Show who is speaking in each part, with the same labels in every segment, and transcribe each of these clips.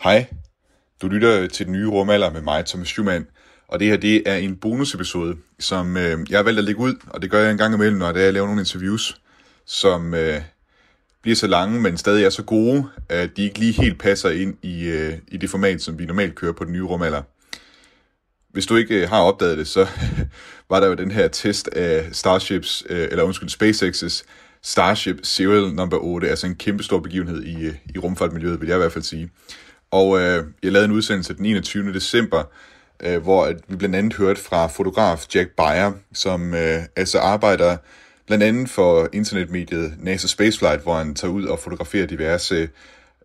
Speaker 1: Hej, du lytter til den nye rumalder med mig, Thomas Schumann, og det her det er en bonusepisode, som øh, jeg har valgt at lægge ud, og det gør jeg en gang imellem, når jeg laver nogle interviews, som øh, bliver så lange, men stadig er så gode, at de ikke lige helt passer ind i, øh, i det format, som vi normalt kører på den nye rumalder. Hvis du ikke øh, har opdaget det, så var der jo den her test af Starships, øh, eller undskyld, SpaceX's Starship Serial number 8, altså en kæmpe stor begivenhed i, øh, i rumfartmiljøet, vil jeg i hvert fald sige. Og øh, jeg lavede en udsendelse den 21. december, øh, hvor vi blandt andet hørte fra fotograf Jack Beyer, som øh, altså arbejder blandt andet for internetmediet NASA Spaceflight, hvor han tager ud og fotograferer diverse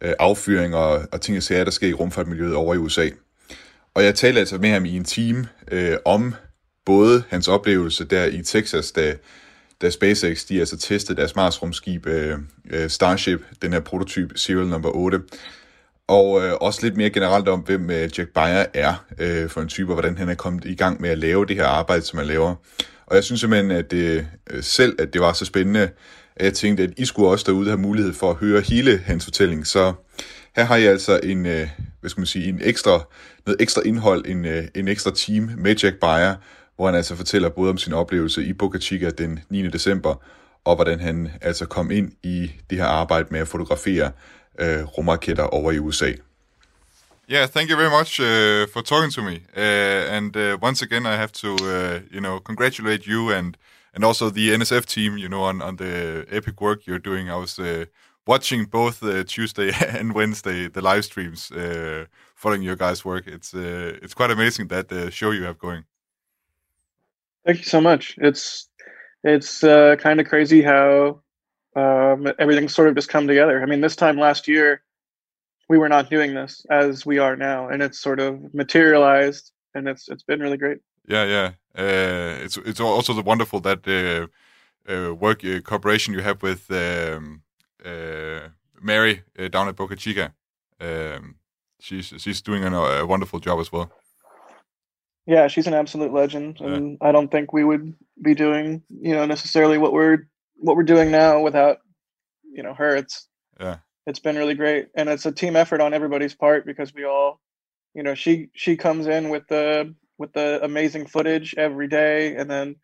Speaker 1: øh, affyringer og, og ting og sager, der sker i rumfartmiljøet over i USA. Og jeg talte altså med ham i en time øh, om både hans oplevelse der i Texas, da, da SpaceX de altså testede deres Mars-rumskib øh, øh Starship, den her prototype Serial number 8, og øh, også lidt mere generelt om, hvem øh, Jack Beyer er øh, for en type, og hvordan han er kommet i gang med at lave det her arbejde, som han laver. Og jeg synes simpelthen, at det, øh, selv at det var så spændende, at jeg tænkte, at I skulle også derude have mulighed for at høre hele hans fortælling. Så her har jeg altså en, øh, hvad skal man sige, en ekstra, noget ekstra indhold, en, øh, en ekstra team med Jack Beyer, hvor han altså fortæller både om sin oplevelse i Boca Chica den 9. december, og hvordan han altså kom ind i det her arbejde med at fotografere øh, rumraketter over i USA.
Speaker 2: Yeah, thank you very much uh, for talking to me. Uh, and uh, once again, I have to, uh, you know, congratulate you and and also the NSF team, you know, on, on the epic work you're doing. I was uh, watching both uh, Tuesday and Wednesday the live streams, uh, following your guys' work. It's uh, it's quite amazing that uh, show you have going.
Speaker 3: Thank you so much. It's it's uh, kind of crazy how um, everything's sort of just come together. I mean, this time last year, we were not doing this as we are now, and it's sort of materialized, and it's it's been really great.
Speaker 2: Yeah, yeah. Uh, it's it's also the wonderful that uh, uh, work uh, cooperation you have with um, uh, Mary uh, down at Boca Chica. Um, she's she's doing a, a, wonderful job as well.
Speaker 3: Yeah, she's an absolute legend, and yeah. I don't think we would be doing you know necessarily what we're what we're doing now without you know her. It's
Speaker 2: yeah,
Speaker 3: it's been really great, and it's a team effort on everybody's part because we all, you know, she she comes in with the with the amazing footage every day, and then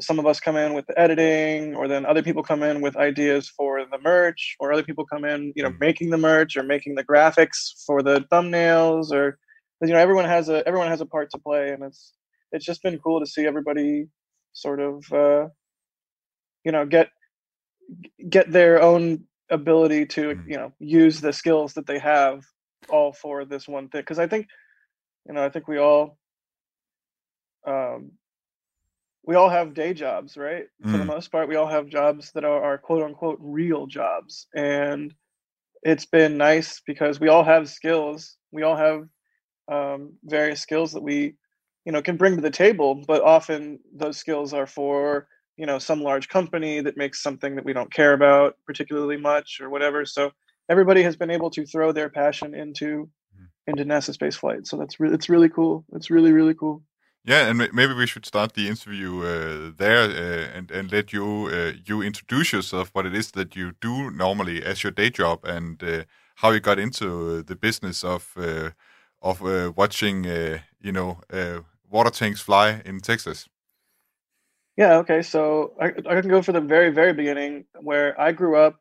Speaker 3: some of us come in with the editing or then other people come in with ideas for the merch or other people come in you know mm. making the merch or making the graphics for the thumbnails or you know everyone has a everyone has a part to play and it's it's just been cool to see everybody sort of uh you know get get their own ability to mm. you know use the skills that they have all for this one thing because i think you know i think we all um we all have day jobs, right? Mm. For the mm. most part, we all have jobs that are, are quote unquote real jobs. And it's been nice because we all have skills. We all have um, various skills that we, you know, can bring to the table. But often those skills are for, you know, some large company that makes something that we don't care about particularly much or whatever. So everybody has been able to throw their passion into mm. into NASA space flight. So that's really it's really cool. It's really really cool.
Speaker 2: Yeah, and maybe we should start the interview uh, there uh, and and let you uh, you introduce yourself, what it is that you do normally as your day job, and uh, how you got into the business of uh, of uh, watching, you know, water tanks fly in Texas.
Speaker 3: Yeah. Okay. So I, I can go for the very very beginning, where I grew up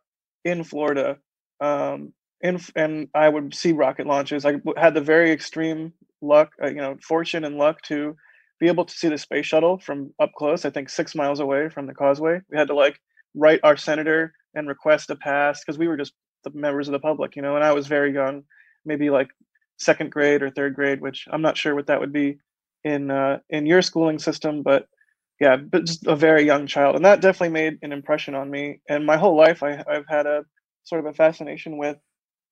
Speaker 3: in Florida. Um, in, and I would see rocket launches. I had the very extreme luck, you know, fortune and luck to be able to see the space shuttle from up close. I think six miles away from the causeway. We had to like write our senator and request a pass because we were just the members of the public, you know. And I was very young, maybe like second grade or third grade, which I'm not sure what that would be in uh, in your schooling system, but yeah, but just a very young child, and that definitely made an impression on me. And my whole life, I, I've had a sort of a fascination with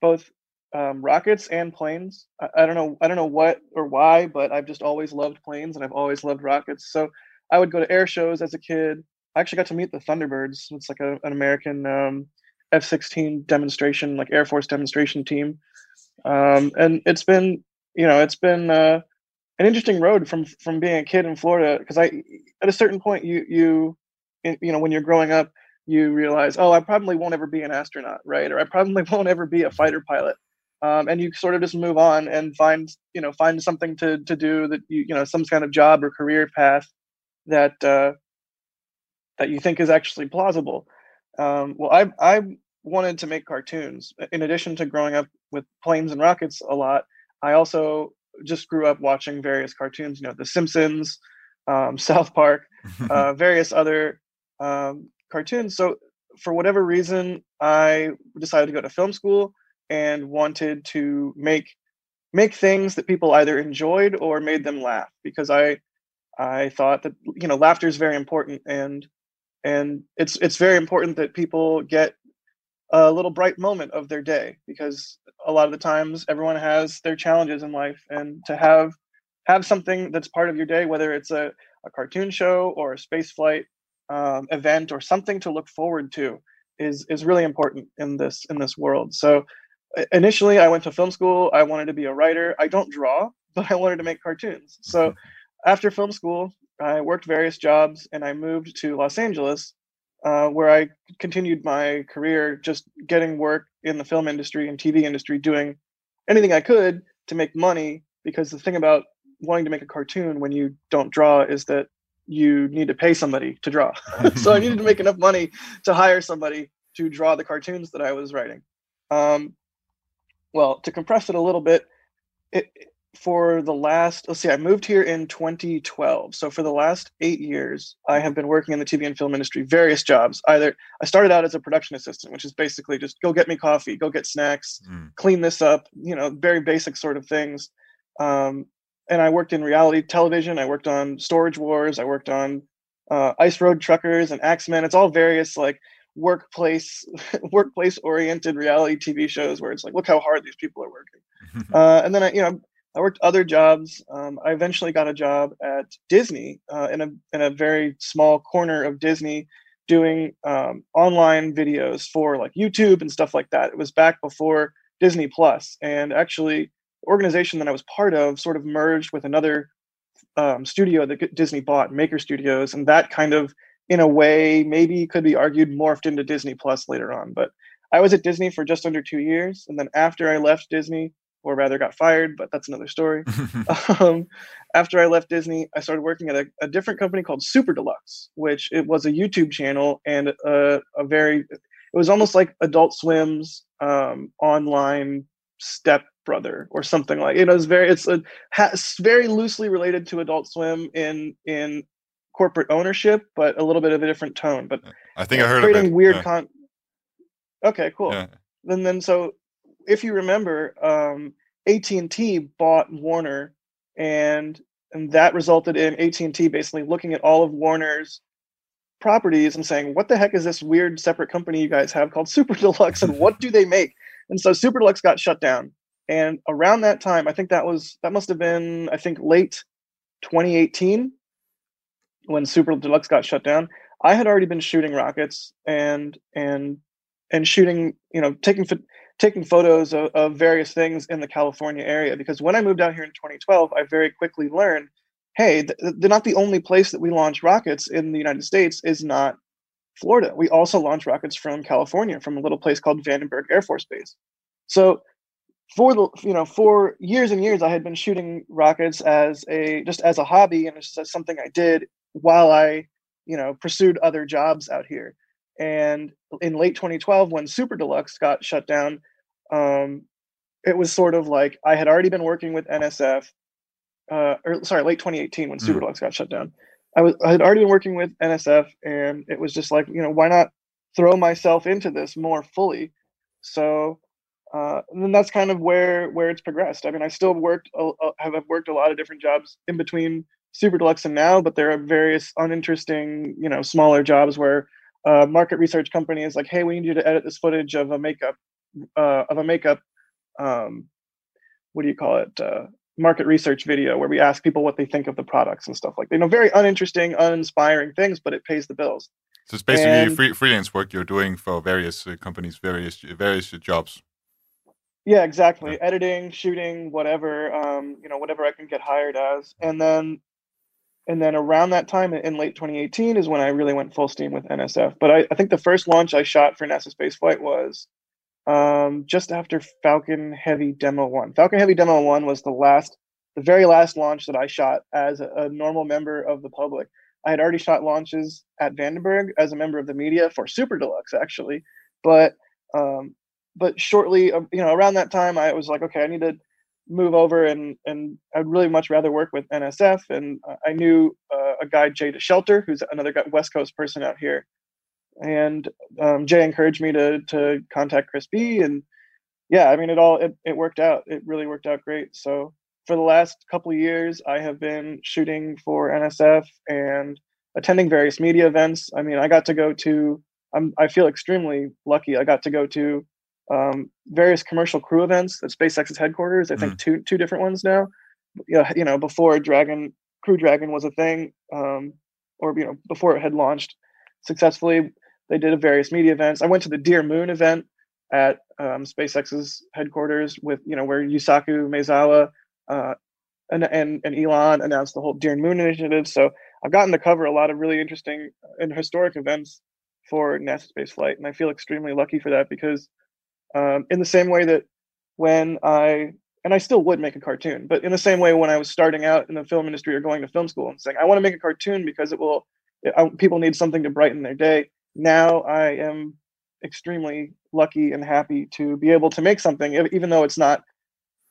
Speaker 3: both um, rockets and planes. I, I, don't know. I don't know what or why, but I've just always loved planes and I've always loved rockets. So I would go to air shows as a kid. I actually got to meet the Thunderbirds. It's like a, an American um, F-16 demonstration, like Air Force demonstration team. Um, and it's been, you know, it's been uh, an interesting road from from being a kid in Florida because I, at a certain point, you you, you know, when you're growing up, you realize, oh, I probably won't ever be an astronaut, right? Or I probably won't ever be a fighter pilot um, and you sort of just move on and find you know find something to to do that you you know some kind of job or career path that uh, that you think is actually plausible. Um, well, I I wanted to make cartoons. In addition to growing up with planes and rockets a lot, I also just grew up watching various cartoons. You know, The Simpsons, um, South Park, uh, various other um, cartoons. So for whatever reason, I decided to go to film school and wanted to make make things that people either enjoyed or made them laugh because I I thought that you know laughter is very important and and it's it's very important that people get a little bright moment of their day because a lot of the times everyone has their challenges in life and to have have something that's part of your day whether it's a, a cartoon show or a space flight um, event or something to look forward to is is really important in this in this world. So initially i went to film school i wanted to be a writer. I don't draw but i wanted to make cartoons. So after film school i worked various jobs and i moved to los angeles uh, where i continued my career just getting work in the film industry and tv industry doing anything i could to make money because the thing about wanting to make a cartoon when you don't draw is that you need to pay somebody to draw. So i needed to make enough money to hire somebody to draw the cartoons that i was writing. Um, well, to compress it a little bit, it, for the last, let's see, I moved here in 2012. So for the last eight years, I have been working in the TV and film industry, various jobs. Either I started out as a production assistant, which is basically just go get me coffee, go get snacks, mm. clean this up, you know, very basic sort of things. Um, and I worked in reality television. I worked on Storage Wars. I worked on uh, Ice Road Truckers and Axemen. It's all various like workplace workplace oriented reality TV shows where it's like, look how hard these people are working. uh, and then I, you know, I worked other jobs. Um, I eventually got a job at Disney uh, in a in a very small corner of Disney, doing um, online videos for like YouTube and stuff like that. It was back before Disney Plus, and actually, the organization that I was part of sort of merged with another um, studio that Disney bought, Maker Studios, and that kind of in a way maybe could be argued morphed into Disney Plus later on. But I was at Disney for just under two years, and then after I left Disney, or rather got fired, but that's another story. um, after I left Disney, I started working at a, a, different company called Super Deluxe, which it was a YouTube channel and a, a very, it was almost like Adult Swim's um, online step brother or something like. It was very, it's a has, very loosely related to Adult Swim in in corporate ownership, but a little bit of a different tone. But
Speaker 2: I think I heard
Speaker 3: creating weird yeah. con. Okay, cool. Yeah. And then so, if you remember, um, AT and T bought Warner, and and that resulted in AT and T basically looking at all of Warner's properties and saying, "What the heck is this weird separate company you guys have called Super Deluxe, and what do they make?" And so Super Deluxe got shut down. And around that time, I think that was that must have been I think late 2018 when Super Deluxe got shut down, I had already been shooting rockets and and and shooting, you know, taking taking photos of, of various things in the California area. Because when I moved out here in 2012, I very quickly learned, hey, they're not the only place that we launch rockets in the United States is not Florida. We also launch rockets from California, from a little place called Vandenberg Air Force Base. So for the you know for years and years i had been shooting rockets as a just as a hobby and just as something i did while I, you know, pursued other jobs out here. And in late 2012, when Super Deluxe got shut down, um, it was sort of like I had already been working with NSF, uh, or sorry, late 2018 when Super mm. Deluxe got shut down. I was I had already been working with NSF, and it was just like you know why not throw myself into this more fully. So uh, and then that's kind of where where it's progressed. I mean, I still worked uh, have worked a lot of different jobs in between super deluxe and now but there are various uninteresting you know smaller jobs where a market research company is like hey we need you to edit this footage of a makeup uh, of a makeup um, what do you call it uh, market research video where we ask people what they think of the products and stuff like that you know very uninteresting uninspiring things but it pays the bills
Speaker 2: so it's basically and, free, freelance work you're doing for various uh, companies various various jobs
Speaker 3: yeah exactly yeah. editing shooting whatever um, you know whatever i can get hired as and then and then around that time in late 2018 is when I really went full steam with NSF. But I, I think the first launch I shot for NASA spaceflight was um, just after Falcon Heavy Demo One. Falcon Heavy Demo One was the last, the very last launch that I shot as a, a normal member of the public. I had already shot launches at Vandenberg as a member of the media for Super Deluxe, actually, but um, but shortly, uh, you know, around that time, I was like, okay, I need to move over, and and I'd really much rather work with NSF. And I knew uh, a guy, Jay DeShetler, who's another West Coast person out here, and um, Jay encouraged me to to contact Chris B. And yeah, I mean, it all it, it worked out. It really worked out great. So for the last couple years, I have been shooting for NSF and attending various media events. I mean, I got to go to. I'm, I feel extremely lucky. I got to go to um, various commercial crew events at SpaceX's headquarters. I think mm. two two different ones now. Yeah, you know, before Dragon Crew Dragon was a thing, um, or you know, before it had launched successfully, they did a various media events. I went to the Dear Moon event at um, SpaceX's headquarters with you know where Yusaku Maezawa uh, and, and and Elon announced the whole Dear Moon initiative. So I've gotten to cover a lot of really interesting and historic events for NASA space flight, and I feel extremely lucky for that because um, in the same way that when I and I still would make a cartoon, but in the same way when I was starting out in the film industry or going to film school and saying I want to make a cartoon because it will it, people need something to brighten their day. Now I am extremely lucky and happy to be able to make something, even though it's not,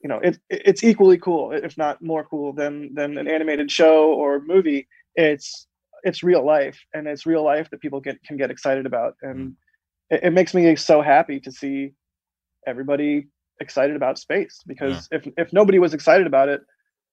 Speaker 3: you know, it, it's equally cool, if not more cool than than an animated show or movie. It's it's real life, and it's real life that people get can get excited about, and mm. it, it makes me so happy to see everybody excited about space because yeah. if if nobody was excited about it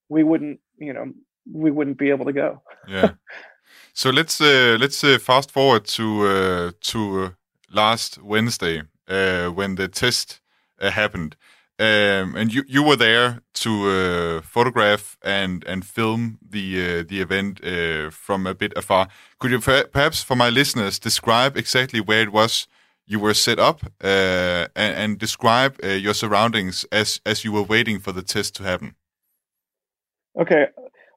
Speaker 3: we wouldn't you know we wouldn't be able to go
Speaker 2: yeah so let's uh, let's uh, fast forward to uh, to uh, last wednesday uh, when the test uh, happened. Um, and you you were there to photograph and and film the the event from a bit afar. Could you perhaps for my listeners describe exactly where it was you were set up and, and, describe your surroundings as as you were waiting for the test to happen.
Speaker 3: Okay,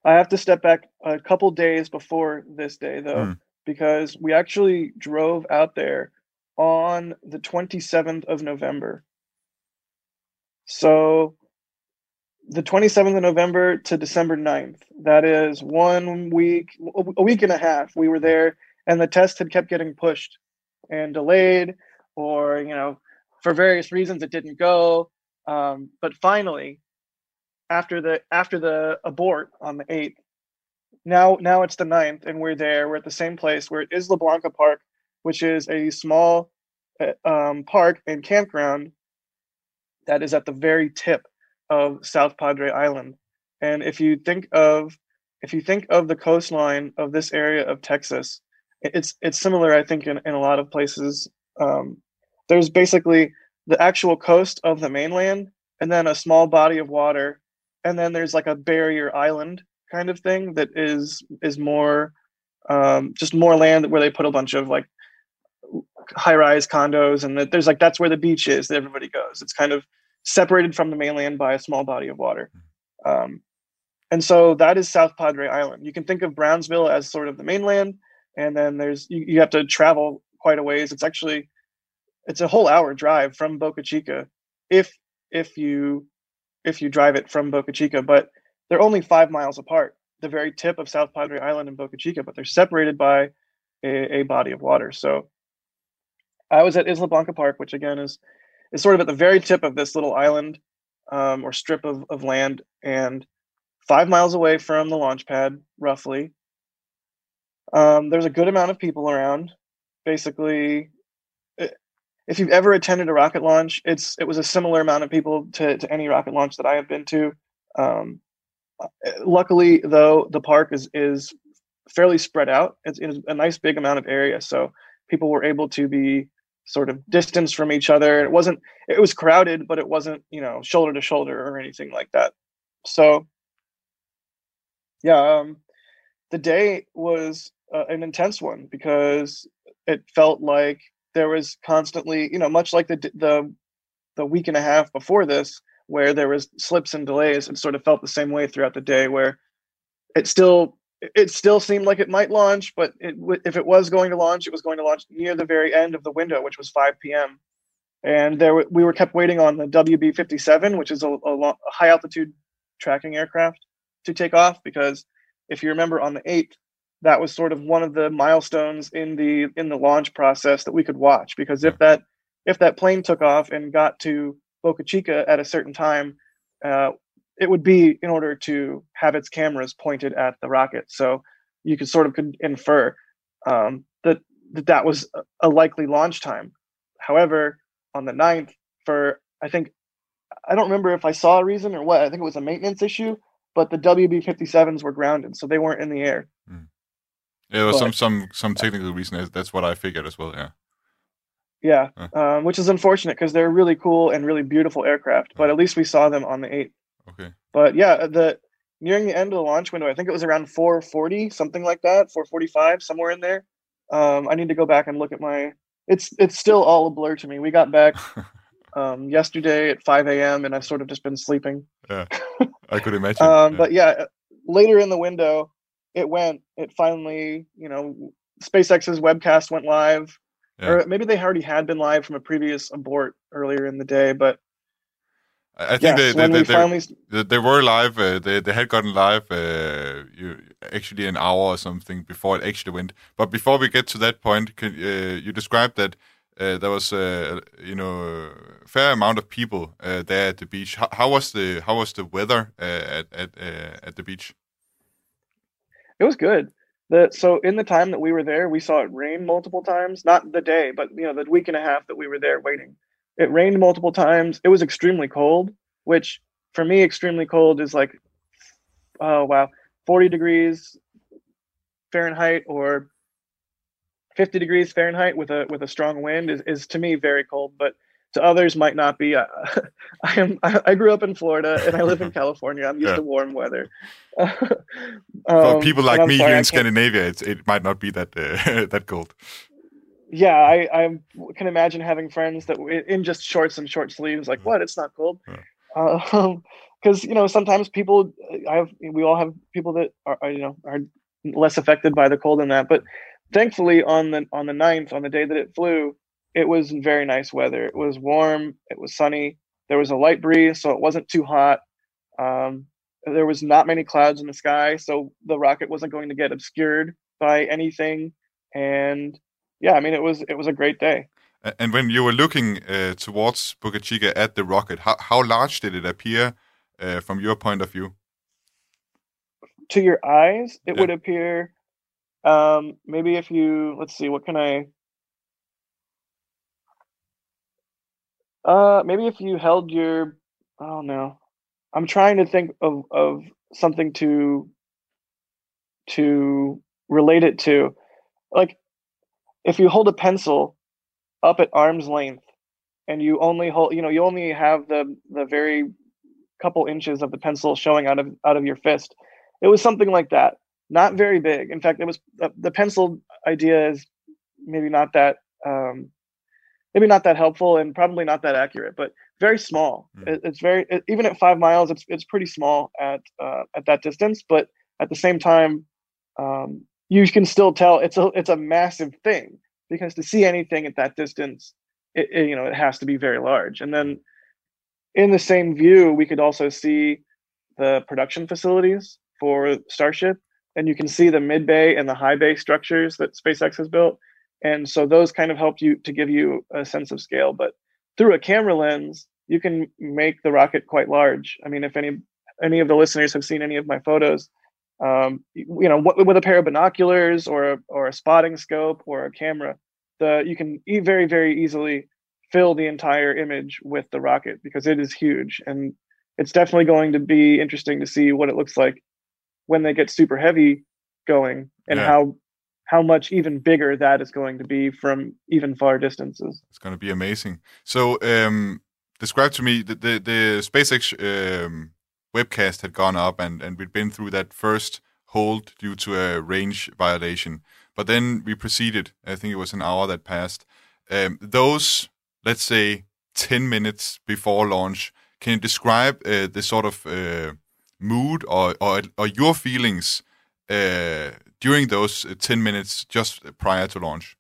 Speaker 3: I have to step back a couple days before this day though, mm. because we actually drove out there on the 27th of November. So the 27th of November to December 9th. That is one week, a week and a half. We were there, and the test had kept getting pushed and delayed, or you know, for various reasons it didn't go. Um, but finally, after the after the abort on the eighth, now now it's the 9th, and we're there. We're at the same place. where it is at Isla Blanca Park, which is a small uh, um, park and campground that is at the very tip of South Padre Island. And if you think of if you think of the coastline of this area of Texas, it's it's similar i think in, in a lot of places um, there's basically the actual coast of the mainland and then a small body of water and then there's like a barrier island kind of thing that is is more um, just more land where they put a bunch of like high rise condos and that there's like that's where the beach is that everybody goes. It's kind of separated from the mainland by a small body of water. Um, and so that is south padre island. You can think of brownsville as sort of the mainland and then there's you, you have to travel quite a ways. It's actually it's a whole hour drive from Boca Chica if if you if you drive it from Boca Chica, but they're only five miles apart, the very tip of South Padre Island and Boca Chica, but they're separated by a, a body of water. So I was at Isla Blanca Park, which again is is sort of at the very tip of this little island um, or strip of, of land and five miles away from the launch pad, roughly. Um, there's a good amount of people around. Basically, if you've ever attended a rocket launch, it's it was a similar amount of people to, to any rocket launch that I have been to. Um, luckily, though, the park is is fairly spread out. It's, it's a nice big amount of area, so people were able to be sort of distanced from each other. It wasn't it was crowded, but it wasn't you know shoulder to shoulder or anything like that. So yeah, um, the day was uh, an intense one because it felt like there was constantly, you know, much like the the the week and a half before this, where there was slips and delays. It sort of felt the same way throughout the day, where it still it still seemed like it might launch, but it, if it was going to launch, it was going to launch near the very end of the window, which was 5 p.m. and there we were kept waiting on the WB57, which is a, a, a high altitude tracking aircraft, to take off because if you remember on the 8th that was sort of one of the milestones in the in the launch process that we could watch because if that if that plane took off and got to Boca Chica at a certain time, uh, it would be in order to have its cameras pointed at the rocket. So you could sort of could infer um, that, that that was a likely launch time. However, on the 9th, for I think I don't remember if I saw a reason or what. I think it was a maintenance issue, but the WB 57s were grounded, so they weren't in the air.
Speaker 2: Yeah, there some some some technical reason. That's what I figured as well. Yeah.
Speaker 3: Yeah, um, which is unfortunate because they're really cool and really beautiful aircraft. But at least we saw them on the eighth.
Speaker 2: Okay.
Speaker 3: But yeah, the nearing the end of the launch window, I think it was around 440, something like that, 445, somewhere in there. Um, I need to go back and look at my. It's it's still all a blur to me. We got back um, yesterday at 5 a.m. and I've sort of just been sleeping.
Speaker 2: Yeah, I could imagine.
Speaker 3: um, yeah. But yeah, later in the window, it went. It finally, you know, SpaceX's webcast went live. Yeah. Or maybe they already had been live from a previous abort earlier in the day, but
Speaker 2: I think yes, they, they, they, finally... they, they, were live. Uh, they, they had gotten live uh, you, actually an hour or something before it actually went. But before we get to that point, can, uh, you described that uh, there was a you know fair amount of people uh, there at the beach. How, how, was the how was the weather uh, at at at the beach?
Speaker 3: It was good. The, so in the time that we were there, we saw it rain multiple times. Not the day, but you know the week and a half that we were there waiting. It rained multiple times. It was extremely cold, which for me, extremely cold is like, oh wow, forty degrees Fahrenheit or 50 degrees Fahrenheit with a with a strong wind is, is to me very cold, but to others might not be. Uh, I am. I, grew up in Florida and I live in California. I'm used yeah. to warm weather. um,
Speaker 2: For people like me sorry, here in Scandinavia, it's, it might not be that uh, that cold.
Speaker 3: Yeah, I, I can imagine having friends that in just shorts and short sleeves, like, what? It's not cold. Because yeah. um, you know sometimes people, I have we all have people that are you know are less affected by the cold than that. But thankfully, on the on the 9th, on the day that it flew, it was very nice weather. It was warm, it was sunny. There was a light breeze, so it wasn't too hot. Um, there was not many clouds in the sky, so the rocket wasn't going to get obscured by anything. And yeah, I mean, it was it was a great day.
Speaker 2: And when you were looking uh, towards Boca Chica at the rocket, how how large did it appear uh, from your point of view?
Speaker 3: To your eyes, it yeah. would appear um, maybe if you let's see, what can I Uh, maybe if you held your, oh no, I'm trying to think of of something to to relate it to, like if you hold a pencil up at arm's length and you only hold, you know, you only have the the very couple inches of the pencil showing out of out of your fist. It was something like that. Not very big. In fact, it was uh, the pencil idea is maybe not that um, maybe not that helpful and probably not that accurate, but very small. Mm. It, it's very it, even at five miles, it's it's pretty small at uh, at that distance. But at the same time, um, you can still tell it's a it's a massive thing because to see anything at that distance, it, it, you know it has to be very large. And then in the same view, we could also see the production facilities for Starship, and you can see the mid bay and the high bay structures that SpaceX has built and so those kind of help you to give you a sense of scale but through a camera lens you can make the rocket quite large i mean if any any of the listeners have seen any of my photos um, you know what, with a pair of binoculars or a, or a spotting scope or a camera the you can e- very very easily fill the entire image with the rocket because it is huge and it's definitely going to be interesting to see what it looks like when they get super heavy going and yeah. how how much even bigger that is going to be from even far distances.
Speaker 2: It's going to be amazing. So, um, describe to me the the, the SpaceX um, webcast had gone up, and and we'd been through that first hold due to a range violation, but then we proceeded. I think it was an hour that passed. Um, those, let's say, ten minutes before launch. Can you describe uh, the sort of uh, mood or, or or your feelings uh, during those uh, 10 minutes just prior to launch?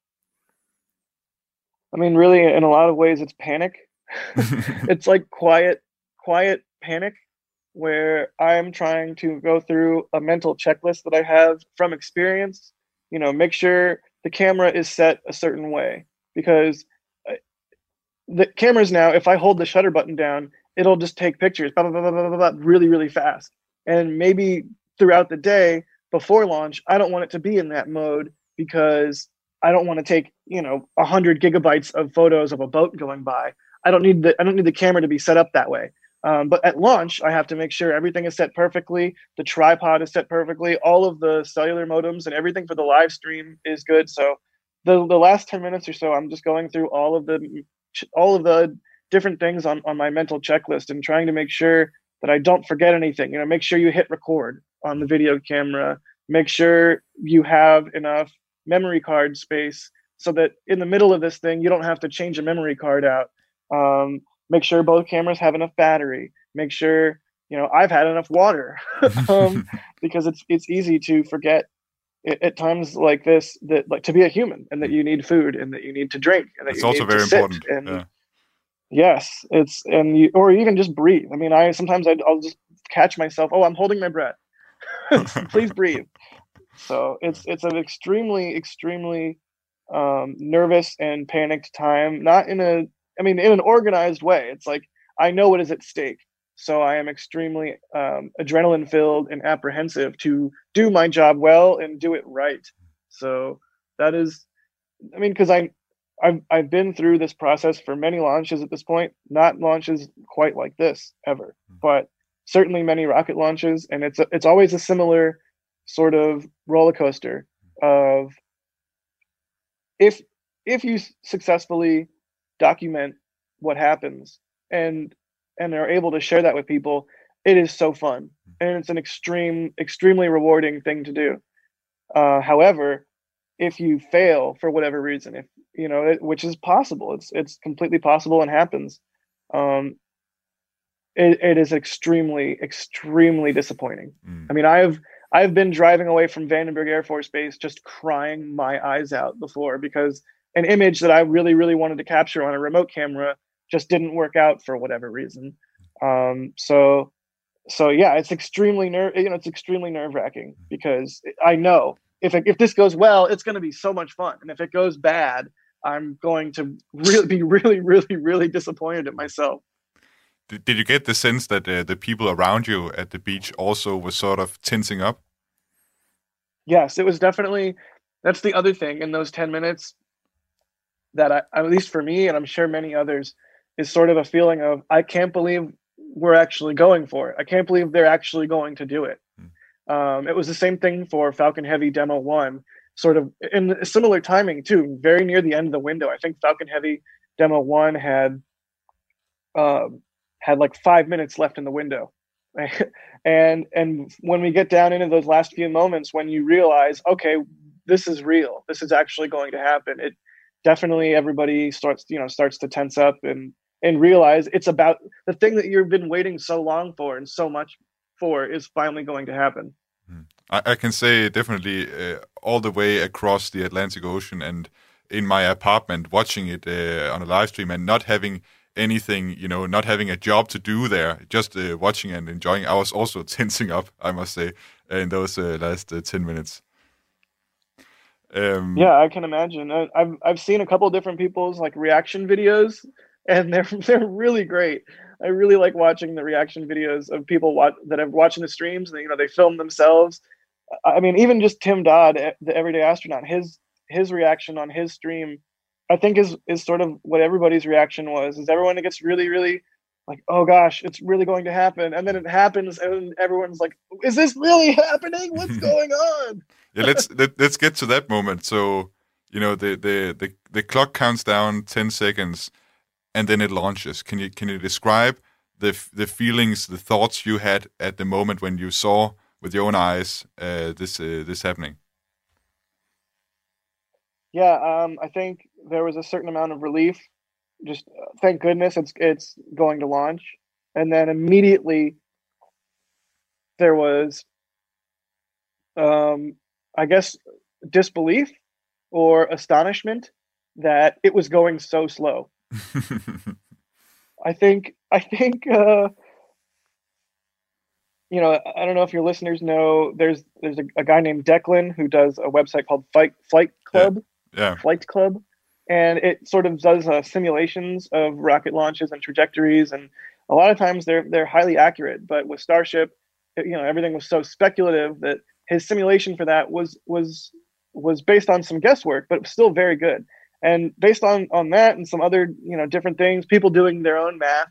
Speaker 3: I mean, really, in a lot of ways, it's panic. it's like quiet, quiet panic where I'm trying to go through a mental checklist that I have from experience. You know, make sure the camera is set a certain way because uh, the cameras now, if I hold the shutter button down, it'll just take pictures blah, blah, blah, really, really fast. And maybe throughout the day before launch, I don't want it to be in that mode because I don't want to take, you know, a hundred gigabytes of photos of a boat going by. I don't need the I don't need the camera to be set up that way. Um, but at launch, I have to make sure everything is set perfectly. The tripod is set perfectly. All of the cellular modems and everything for the live stream is good. So the the last ten minutes or so, I'm just going through all of the all of the different things on on my mental checklist and trying to make sure that I don't forget anything. You know, make sure you hit record on the video camera. Make sure you have enough memory card space so that in the middle of this thing you don't have to change a memory card out. Um, make sure both cameras have enough battery. Make sure you know I've had enough water um, because it's it's easy to forget at, at times like this that like to be a human and that you need food and that you need to drink and that
Speaker 2: it's
Speaker 3: you
Speaker 2: also
Speaker 3: need
Speaker 2: very important.
Speaker 3: and
Speaker 2: yeah.
Speaker 3: yes it's and you or even just breathe i mean i sometimes i will just catch myself oh i'm holding my breath please breathe. So it's it's an extremely extremely um, nervous and panicked time not in a i mean in an organized way. It's like i know what is at stake. So i am extremely um, adrenaline filled and apprehensive to do my job well and do it right. So that is i mean because i I've, I've been through this process for many launches at this point. Not launches quite like this ever but certainly many rocket launches and it's a, it's always a similar sort of roller coaster of if if you successfully document what happens and and are able to share that with people it is so fun. And it's an extreme extremely rewarding thing to do. Uh, however if you fail for whatever reason if you know it, which is possible it's it's completely possible and happens um it, it is extremely extremely disappointing.
Speaker 2: Mm.
Speaker 3: i mean i've i've been driving away from vandenberg air force base just crying my eyes out before because an image that i really really wanted to capture on a remote camera just didn't work out for whatever reason. Um so so yeah it's extremely nerve you know it's extremely nerve wracking because i know if it, if this goes well it's going to be so much fun. And if it goes bad i'm going to really be really really really disappointed at myself
Speaker 2: Did, you get the sense that uh, the people around you at the beach also were sort of tensing up?
Speaker 3: yes it was definitely that's the other thing in those 10 minutes that I, at least for me and i'm sure many others is sort of a feeling of i can't believe we're actually going for it. I can't believe they're actually going to do it. Um, it was the same thing for falcon heavy demo one sort of in similar timing too very near the end of the window. I think falcon heavy demo one had um, had like five minutes left in the window. And and when we get down into those last few moments when you realize okay this is real this is actually going to happen it definitely everybody starts you know starts to tense up and and realize it's about the thing that you've been waiting so long for and so much for is finally going to happen.
Speaker 2: I, I can say definitely uh, all the way across the Atlantic Ocean and in my apartment, watching it uh, on a live stream and not having anything, you know, not having a job to do there, just uh, watching and enjoying. I was also tensing up, I must say, in those uh, last uh, 10 minutes. Um,
Speaker 3: yeah i can imagine I, i've i've seen a couple different people's like reaction videos and they're they're really great i really like watching the reaction videos of people that are watching the streams and you know they film themselves i mean even just tim dodd the everyday astronaut his his reaction on his stream i think is is sort of what everybody's reaction was is everyone gets really really like oh gosh it's really going to happen and then it happens and everyone's like is this really happening what's going on
Speaker 2: yeah, let's let, let's get to that moment. So, you know, the, the the the clock counts down 10 seconds and then it launches. Can you can you describe the the feelings, the thoughts you had at the moment when you saw with your own eyes uh, this uh, this happening?
Speaker 3: Yeah, um, I think there was a certain amount of relief. Just uh, thank goodness it's it's going to launch, and then immediately there was, um, I guess, disbelief or astonishment that it was going so slow. I think I think uh, you know I don't know if your listeners know there's there's a, a guy named Declan who does a website called Fight Flight Club.
Speaker 2: Yeah.
Speaker 3: Flight Club, and it sort of does uh, simulations of rocket launches and trajectories, and a lot of times they're they're highly accurate. But with Starship, it- you know everything was so speculative that his simulation for that was was was based on some guesswork, but it was still very good. And based on on that and some other you know different things, people doing their own math,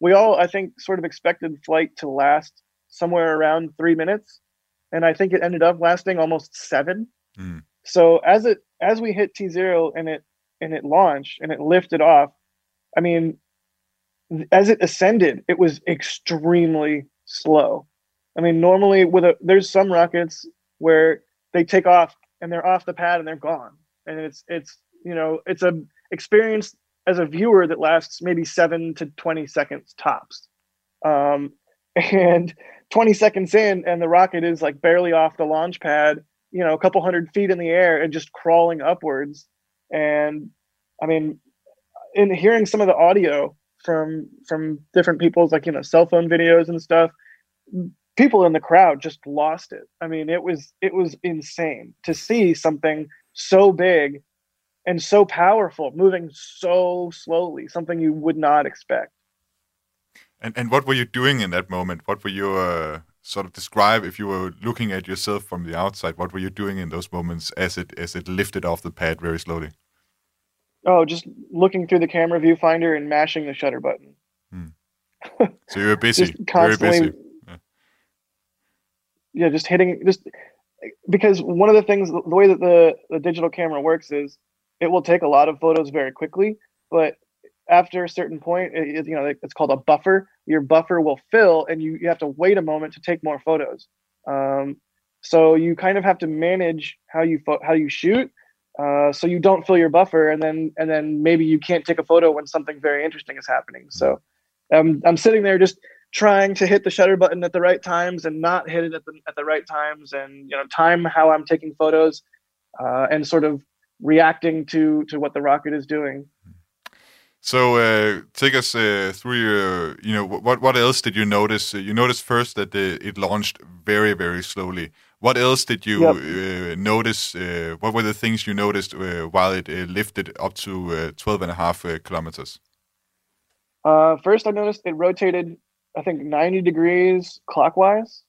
Speaker 3: we all I think sort of expected flight to last somewhere around three minutes, and I think it ended up lasting almost seven.
Speaker 2: Mm.
Speaker 3: So as it as we hit T zero and it and it launched and it lifted off, I mean, as it ascended, it was extremely slow. I mean, normally with a there's some rockets where they take off and they're off the pad and they're gone, and it's it's you know it's a experience as a viewer that lasts maybe seven to twenty seconds tops, um, and twenty seconds in and the rocket is like barely off the launch pad, you know, a couple hundred feet in the air and just crawling upwards, and I mean, in hearing some of the audio from from different people's like you know cell phone videos and stuff people in the crowd just lost it. I mean it was it was insane to see something so big and so powerful moving so slowly something you would not expect.
Speaker 2: And and what were you doing in that moment? What were you uh, sort of describe if you were looking at yourself from the outside? What were you doing in those moments as it as it lifted off the pad very slowly?
Speaker 3: oh just looking through the camera viewfinder and mashing the shutter button hmm.
Speaker 2: So you were busy, very busy. Yeah.
Speaker 3: yeah just hitting just because one of the things the way that the, the digital camera works is it will take a lot of photos very quickly but after a certain point it, you know it's called a buffer. Your buffer will fill and you, you have to wait a moment to take more photos. Um, so you kind of have to manage how you pho- how you shoot uh, so you don't fill your buffer and then and then maybe you can't take a photo when something very interesting is happening. So um, i'm sitting there just trying to hit the shutter button at the right times and not hit it at the at the right times and you know time how I'm taking photos uh, and sort of reacting to to what the rocket is doing.
Speaker 2: So uh, take us uh, through your, you know, what what else did you notice? Uh, you noticed first that the, it launched very very slowly. What else did you
Speaker 3: Yep.
Speaker 2: uh, notice? Uh, what were the things you noticed uh, while it uh, lifted up to uh, 12 and a half uh, kilometers?
Speaker 3: Uh, first, I noticed it rotated, I think, 90 degrees clockwise.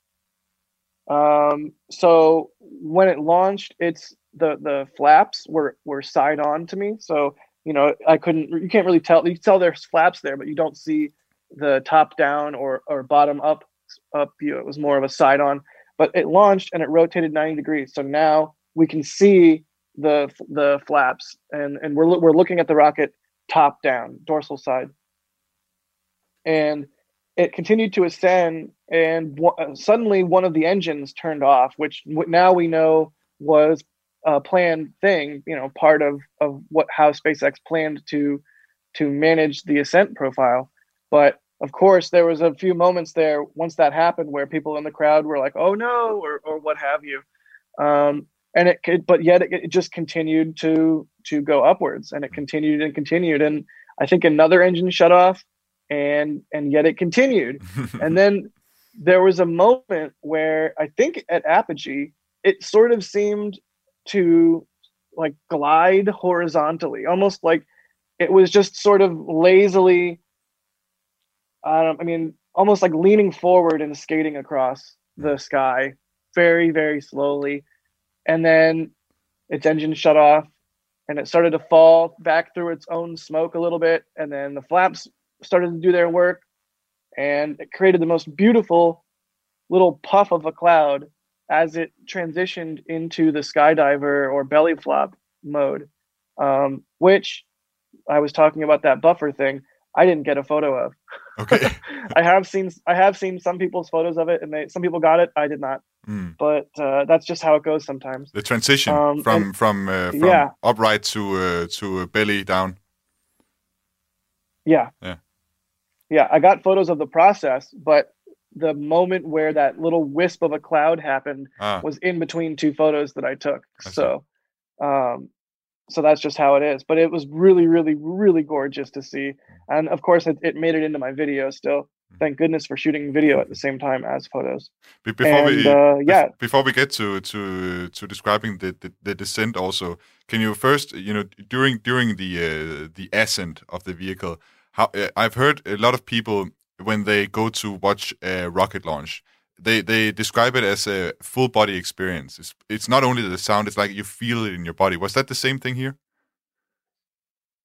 Speaker 3: Um, so when it launched, it's the the flaps were were side on to me. So you know, I couldn't. You can't really tell. You tell there's flaps there, but you don't see the top down or or bottom up up view. It was more of a side on. But it launched and it rotated 90 degrees. So now we can see the the flaps, and and we're we're looking at the rocket top down, dorsal side and it continued to ascend and w- suddenly one of the engines turned off which now we know was a planned thing you know part of of what how spacex planned to to manage the ascent profile. But of course there was a few moments there once that happened where people in the crowd were like oh no or or what have you. Um and it could but yet it, it just continued to to go upwards and it continued and continued. And i think another engine shut off and and yet it continued. And then there was a moment where i think at apogee it sort of seemed to like glide horizontally almost like it was just sort of lazily I don't I mean almost like leaning forward and skating across the hmm. sky very very slowly. And then its engine shut off and it started to fall back through its own smoke a little bit. And then the flaps started to do their work and it created the most beautiful little puff of a cloud as it transitioned into the skydiver or belly flop mode um, which i was talking about that buffer thing i didn't get a photo of
Speaker 2: Okay.
Speaker 3: i have seen i have seen some people's photos of it and they some people got it i did not
Speaker 2: Mm.
Speaker 3: but uh, that's just how it goes sometimes
Speaker 2: The transition
Speaker 3: Um,
Speaker 2: from
Speaker 3: and-
Speaker 2: from uh, from
Speaker 3: Yeah.
Speaker 2: upright to uh, to belly down.
Speaker 3: Yeah.
Speaker 2: Yeah.
Speaker 3: Yeah. I got photos of the process, but the moment where that little wisp of a cloud happened
Speaker 2: Ah,
Speaker 3: was in between two photos that I took.
Speaker 2: I
Speaker 3: so, um, so that's just how it is. But it was really, really, really gorgeous to see, and of course, it, it made it into my video. Still, mm. thank goodness for shooting video at the same time as photos.
Speaker 2: Before and, we, uh, yeah, before we get to to to describing the, the, the descent, also, can you first, you know, during during the uh, the ascent of the vehicle, how uh, I've heard a lot of people when they go to watch a rocket launch they they describe it as a full body experience. It's it's not only the sound; it's like you feel it in your body. Was that the same thing here?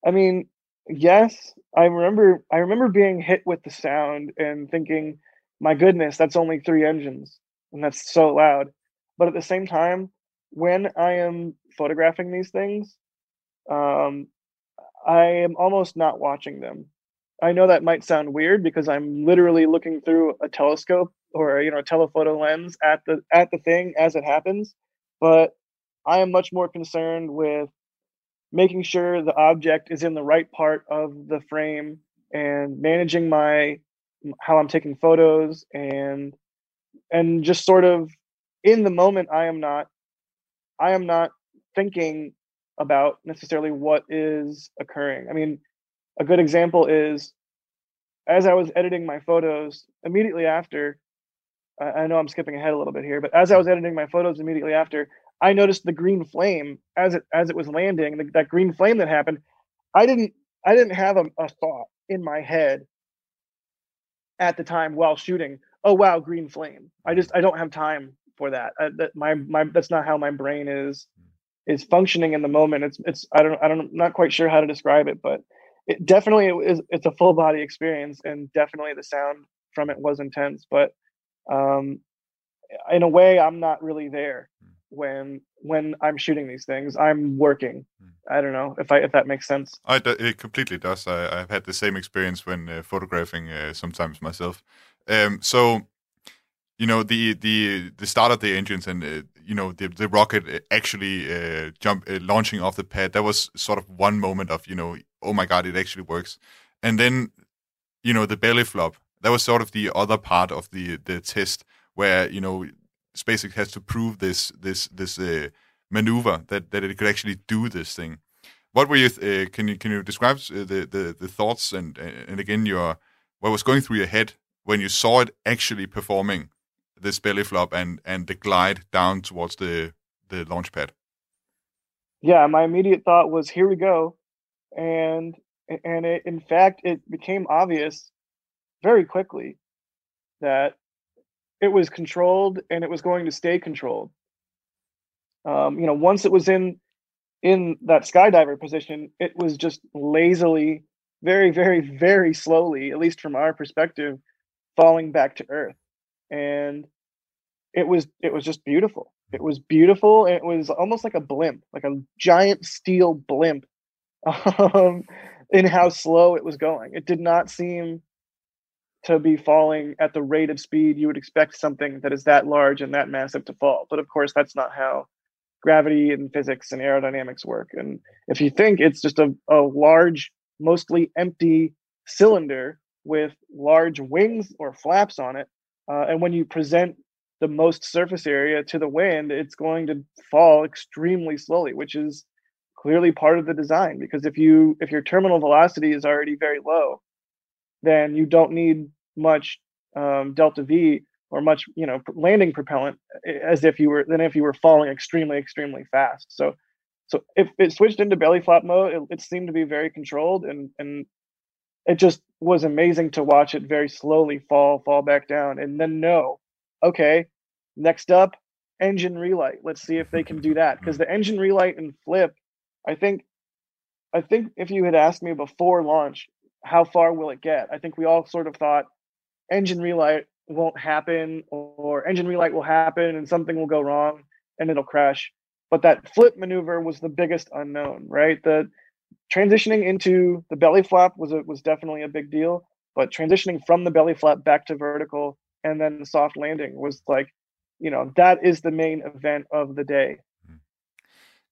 Speaker 3: I mean, yes. I remember I remember being hit with the sound and thinking, "My goodness, that's only three engines, and that's so loud." But at the same time, when I am photographing these things, um, I am almost not watching them. I know that might sound weird because I'm literally looking through a telescope or you know a telephoto lens at the at the thing as it happens, but I am much more concerned with making sure the object is in the right part of the frame and managing my how I'm taking photos and and just sort of in the moment I am not I am not thinking about necessarily what is occurring. I mean, a good example is as I was editing my photos immediately after, I know I'm skipping ahead a little bit here, but as I was editing my photos immediately after, I noticed the green flame as it as it was landing. The, that green flame that happened, I didn't I didn't have a, a thought in my head at the time while shooting. Oh wow, green flame! I just I don't have time for that. I, that my my that's not how my brain is hmm. is functioning in the moment. It's it's I don't I don't I'm not quite sure how to describe it, but it definitely is it's a full body experience and definitely the sound from it was intense but um in a way i'm not really there hmm. when when i'm shooting these things. I'm working. Hmm. i don't know if i if that makes sense.
Speaker 2: I, it completely does. I, i've had the same experience when uh, photographing uh, sometimes myself. Um so you know the the the start of the engines and uh, you know the the rocket uh, actually uh, jump uh, launching off the pad that was sort of one moment of you know oh my god it actually works and then you know the belly flop that was sort of the other part of the the test where you know SpaceX has to prove this this this uh, maneuver that that it could actually do this thing. What were you? Uh, can you can you describe uh, the the, the thoughts and and again your what was going through your head when you saw it actually performing this belly flop and and the glide down towards the the launch pad?
Speaker 3: Yeah, my immediate thought was, "Here we go," and and it, in fact, it became obvious very quickly that it was controlled and it was going to stay controlled. Um, you know, once it was in in that skydiver position, it was just lazily, very, very, very slowly, at least from our perspective, falling back to Earth and it was it was just beautiful. It was beautiful, and it was almost like a blimp, like a giant steel blimp, um, in how slow it was going. It did not seem to be falling at the rate of speed you would expect something that is that large and that massive to fall. But of course, that's not how gravity and physics and aerodynamics work. And if you think it's just a, a large, mostly empty cylinder with large wings or flaps on it, uh, and when you present the most surface area to the wind, it's going to fall extremely slowly, which is clearly part of the design. Because if you if your terminal velocity is already very low, then you don't need much um, delta v or much you know landing propellant as if you were than if you were falling extremely extremely fast. So so if it switched into belly flop mode, it, it seemed to be very controlled and and it just was amazing to watch it very slowly fall fall back down and then know okay next up engine relight let's see if they can do that because the engine relight and flip i think i think if you had asked me before launch how far will it get? I think we all sort of thought engine relight won't happen or engine relight will happen and something will go wrong and it'll crash. But that flip maneuver was the biggest unknown right? The transitioning into the belly flap was a, was definitely a big deal, but transitioning from the belly flap back to vertical and then the soft landing was like, you know, that is the main event of the day.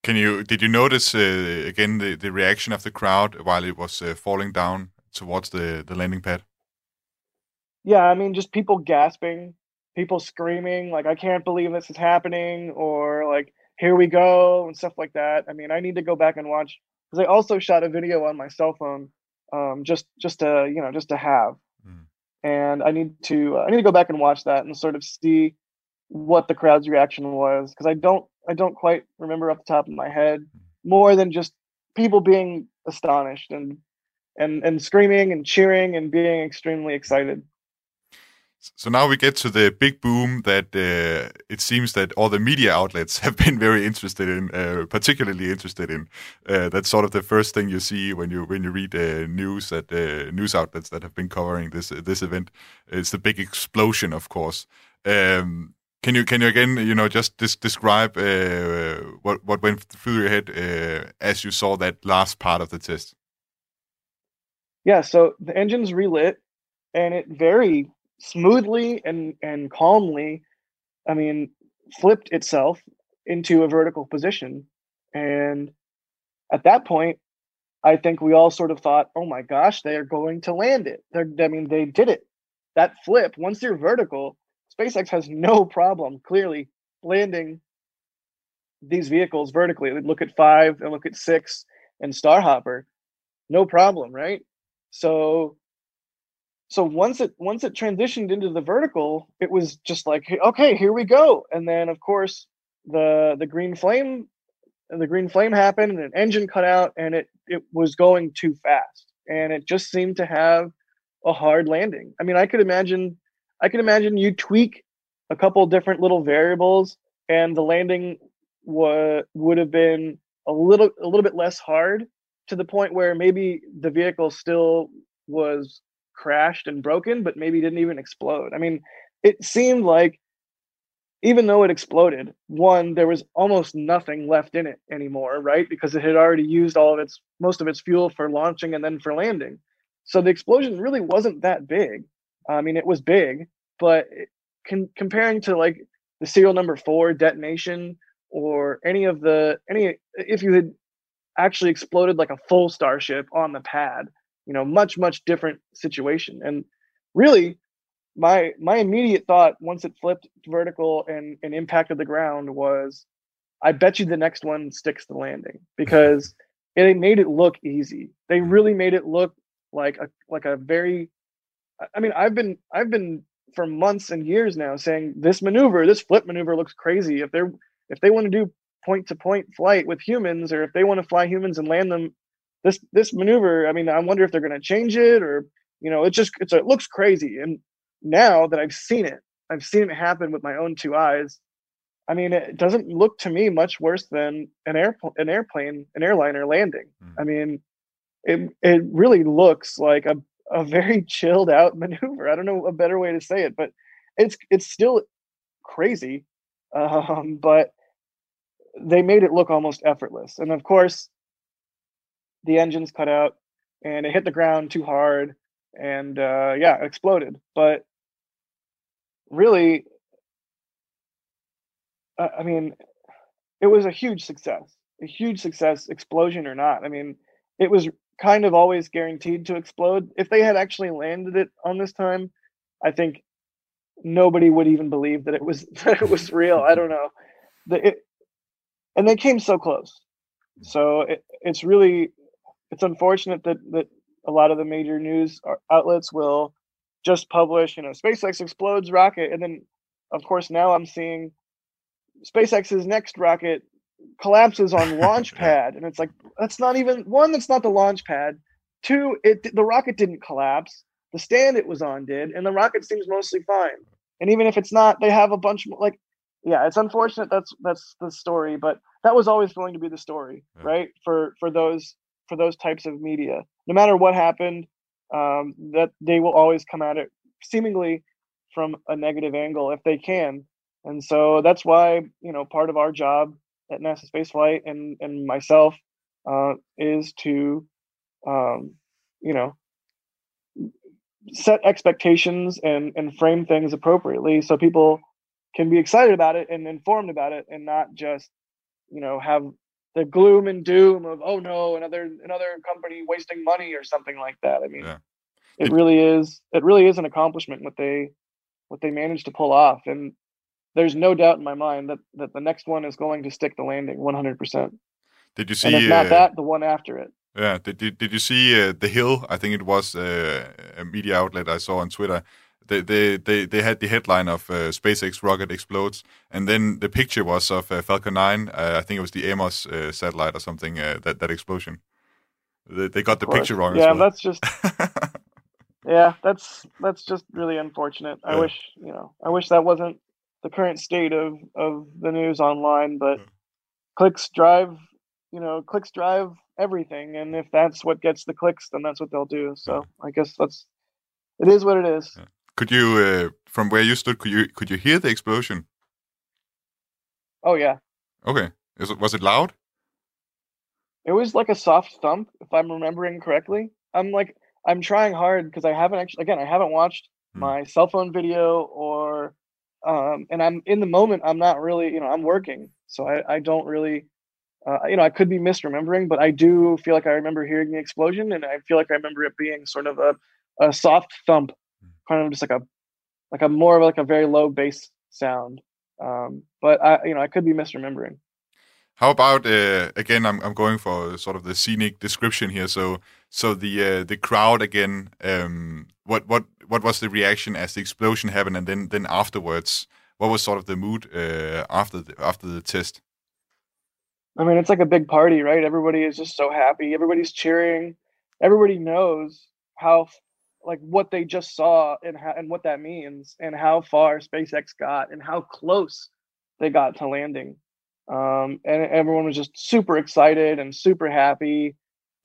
Speaker 2: Can you did you notice uh, again the, the reaction of the crowd while it was uh, falling down towards the the landing pad?
Speaker 3: Yeah, I mean, just people gasping, people screaming like, "I can't believe this is happening," or like here we go and stuff like that. I mean, I need to go back and watch because I also shot a video on my cell phone, um, just just to you know just to have, mm. and I need to uh, I need to go back and watch that and sort of see what the crowd's reaction was because I don't I don't quite remember off the top of my head more than just people being astonished and and and screaming and cheering and being extremely excited.
Speaker 2: So now we get to the big boom that uh, it seems that all the media outlets have been very interested in, uh, particularly interested in. Uh, that's sort of the first thing you see when you when you read uh, news that uh, news outlets that have been covering this this event. It's the big explosion, of course. Um, can you can you again you know just dis describe uh, what what went through your head as you saw that last part of the test?
Speaker 3: Yeah, so the engine's relit, and it very smoothly and and calmly i mean flipped itself into a vertical position. And at that point i think we all sort of thought oh my gosh they are going to land it. They're, i mean they did it. That flip once you're vertical spacex has no problem clearly landing these vehicles vertically. Look at five and look at six and starhopper no problem right? So so once it once it transitioned into the vertical it was just like okay here we go. And then of course the the green flame the green flame happened and an engine cut out and it it was going too fast. And it just seemed to have a hard landing. I mean i could imagine i can imagine you tweak a couple different little variables and the landing wa- would have been a little a little bit less hard to the point where maybe the vehicle still was crashed and broken, but maybe didn't even explode. I mean, it seemed like even though it exploded, one, there was almost nothing left in it anymore, right? Because it had already used all of its most of its fuel for launching and then for landing. So the explosion really wasn't that big. I mean, it was big, but con- comparing to like the serial number four detonation or any of the any if you had actually exploded like a full starship on the pad you know much much different situation. And really my my immediate thought once it flipped vertical and and impacted the ground was i bet you the next one sticks the landing because it made it look easy. They really made it look like a like a very i mean i've been i've been for months and years now saying this maneuver this flip maneuver looks crazy. If they're if they want to do point to point flight with humans or if they want to fly humans and land them this this maneuver i mean i wonder if they're going to change it or you know it just it's it looks crazy. And now that i've seen it i've seen it happen with my own two eyes i mean it doesn't look to me much worse than an airplane an airplane an airliner landing. Mm. i mean it it really looks like a a very chilled out maneuver i don't know a better way to say it but it's it's still crazy um, but they made it look almost effortless and of course the engines cut out and it hit the ground too hard and uh, yeah, exploded. But really, I mean, it was a huge success, a huge success, explosion or not. I mean, it was kind of always guaranteed to explode. If they had actually landed it on this time, I think nobody would even believe that it was that it was real. I don't know. The, it, and they came so close. So it, it's really it's unfortunate that that a lot of the major news outlets will just publish, you know, SpaceX explodes rocket, and then of course now I'm seeing SpaceX's next rocket collapses on launch pad, and it's like that's not even one. That's not the launch pad. Two, it the rocket didn't collapse. The stand it was on did, and the rocket seems mostly fine. And even if it's not, they have a bunch more, like yeah, it's unfortunate that's that's the story, but that was always going to be the story, yeah. right? For for those for those types of media. No matter what happened, um, that they will always come at it seemingly from a negative angle if they can. And so that's why you know part of our job at NASA Spaceflight and and myself uh, is to um, you know set expectations and and frame things appropriately so people can be excited about it and informed about it and not just you know have the gloom and doom of oh no another another company wasting money or something like that i mean yeah. it, it really is it really is an accomplishment what they what they managed to pull off and there's no doubt in my mind that that the next one is going to stick the landing 100%.
Speaker 2: Did you see?
Speaker 3: And if not that, the one after it.
Speaker 2: Yeah. Did did, did you see uh, the hill? I think it was uh, a media outlet I saw on Twitter. They they they, they had the headline of uh, SpaceX rocket explodes, and then the picture was of uh, Falcon 9. Uh, I think it was the Amos uh, satellite or something. that that explosion. They, they got the picture wrong.
Speaker 3: Yeah,
Speaker 2: well.
Speaker 3: that's just. yeah, that's that's just really unfortunate. I wish you know. I wish that wasn't the current state of of the news online, but yeah. clicks drive you know, clicks drive everything, and if that's what gets the clicks, then that's what they'll do. So I guess that's it is what it is.
Speaker 2: Could you, uh, from where you stood, could you could you hear the explosion?
Speaker 3: Oh yeah.
Speaker 2: Okay. Is it, was it loud?
Speaker 3: It was like a soft thump, if I'm remembering correctly. I'm like I'm trying hard because I haven't actually again I haven't watched hmm. my cell phone video or um and I'm in the moment I'm not really you know I'm working so I I don't really uh, you know, I could be misremembering, but I do feel like I remember hearing the explosion, and I feel like I remember it being sort of a, a soft thump, kind of just like a like a more of like a very low bass sound. Um, but I, you know, I could be misremembering.
Speaker 2: How about uh, again? I'm I'm going for sort of the scenic description here. So so the uh, the crowd again. Um, what what what was the reaction as the explosion happened, and then then afterwards? What was sort of the mood uh, after the, after the test?
Speaker 3: I mean, it's like a big party, right? Everybody is just so happy. Everybody's cheering. Everybody knows how, like, what they just saw and how, and what that means, and how far SpaceX got, and how close they got to landing. Um, and everyone was just super excited and super happy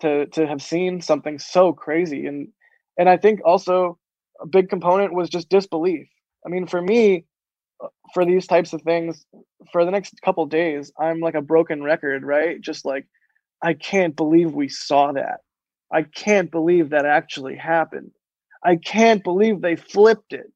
Speaker 3: to to have seen something so crazy. And and I think also a big component was just disbelief. I mean, for me, for these types of things for the next couple days i'm like a broken record right? Just like i can't believe we saw that. I can't believe that actually happened. I can't believe they flipped it.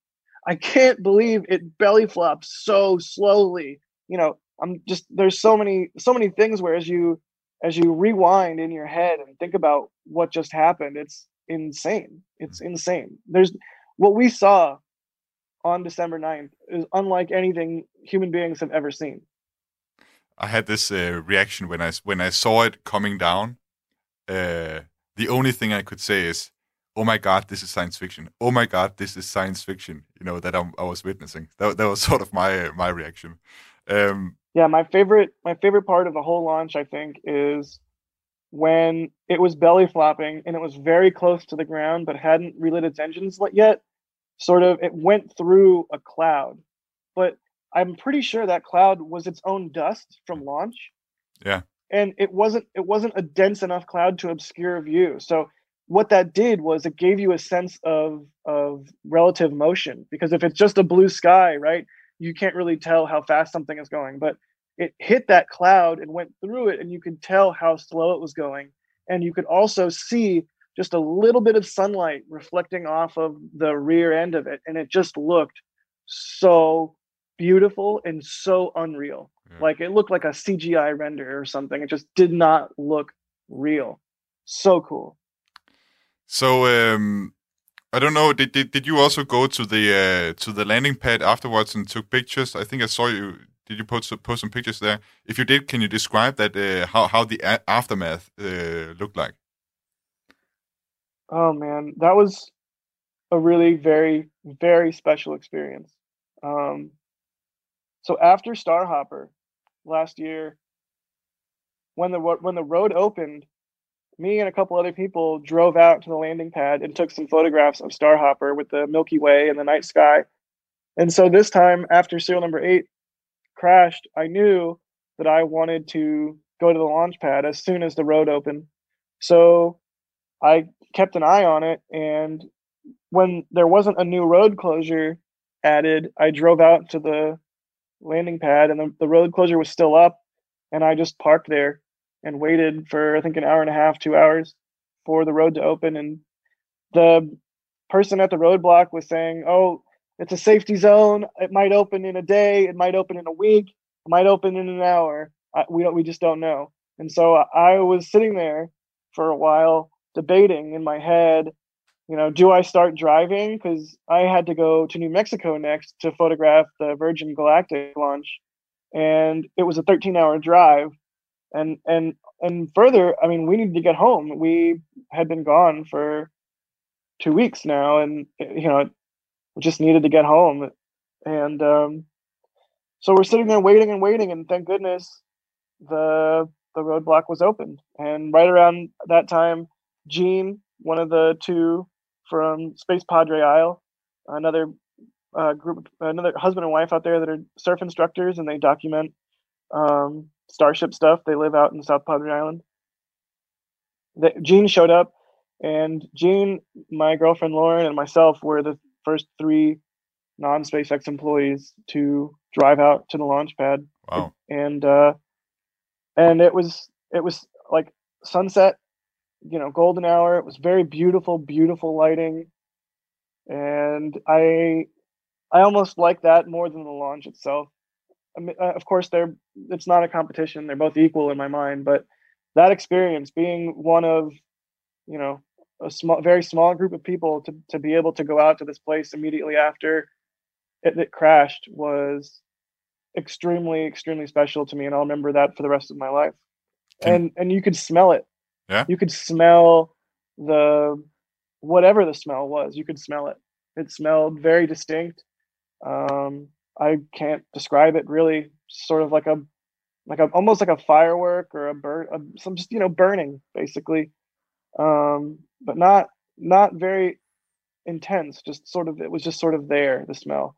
Speaker 3: I can't believe it belly flops so slowly. You know i'm just there's so many so many things where as you as you rewind in your head and think about what just happened it's insane it's insane there's what we saw on December 9th is unlike anything human beings have ever seen.
Speaker 2: I had this uh, reaction when I when I saw it coming down. Uh, the only thing I could say is, "Oh my God, this is science fiction! Oh my God, this is science fiction!" You know that I'm, i was witnessing. That, that was sort of my my reaction. Um,
Speaker 3: yeah, my favorite my favorite part of the whole launch, I think, is when it was belly flopping and it was very close to the ground but hadn't relit its engines yet sort of it went through a cloud. But i'm pretty sure that cloud was its own dust from launch.
Speaker 2: Yeah.
Speaker 3: And it wasn't it wasn't a dense enough cloud to obscure view. So what that did was it gave you a sense of of relative motion because if it's just a blue sky right you can't really tell how fast something is going. But it hit that cloud and went through it and you could tell how slow it was going and you could also see just a little bit of sunlight reflecting off of the rear end of it and it just looked so beautiful and so unreal yeah. like it looked like a cgi render or something it just did not look real so cool
Speaker 2: so um I don't know. Did, did did you also go to the uh, to the landing pad afterwards and took pictures? I think I saw you. Did you post post some pictures there? If you did, can you describe that uh, how how the aftermath uh, looked like?
Speaker 3: Oh man, that was a really very very special experience. Um, so after Starhopper last year, when the when the road opened, me and a couple other people drove out to the landing pad and took some photographs of Starhopper with the Milky Way and the night sky. And so this time, after serial number eight crashed, I knew that I wanted to go to the launch pad as soon as the road opened. So I kept an eye on it. And when there wasn't a new road closure added, I drove out to the landing pad and the, the road closure was still up. And I just parked there and waited for, I think, an hour and a half, two hours for the road to open. And the person at the roadblock was saying, Oh, it's a safety zone. It might open in a day. It might open in a week. It might open in an hour. I, we don't, we just don't know. And so I was sitting there for a while debating in my head you know, do I start driving? Because I had to go to New Mexico next to photograph the Virgin Galactic launch, and it was a 13-hour drive. And and and further, I mean, we needed to get home. We had been gone for two weeks now, and you know, we just needed to get home. And um, so we're sitting there waiting and waiting, and thank goodness the the roadblock was opened. And right around that time, Gene, one of the two from Space Padre Isle, another uh, group, another husband and wife out there that are surf instructors, and they document um, Starship stuff. They live out in South Padre Island. The, Gene showed up, and Gene, my girlfriend Lauren, and myself were the first three non-SpaceX employees to drive out to the launch pad.
Speaker 2: Wow.
Speaker 3: And uh, and it was it was like sunset, you know, golden hour. It was very beautiful, beautiful lighting, and I I almost like that more than the launch itself. I mean, uh, of course, they're it's not a competition; they're both equal in my mind. But that experience, being one of you know a small, very small group of people to to be able to go out to this place immediately after it, it crashed was extremely extremely special to me and i'll remember that for the rest of my life.
Speaker 2: Can-
Speaker 3: and and you could smell it.
Speaker 2: Yeah.
Speaker 3: you could smell the whatever the smell was you could smell it. It smelled very distinct. Um i can't describe it really sort of like a like a almost like a firework or a burn a, some just you know burning basically. Um but not not very intense just sort of it was just sort of there the smell.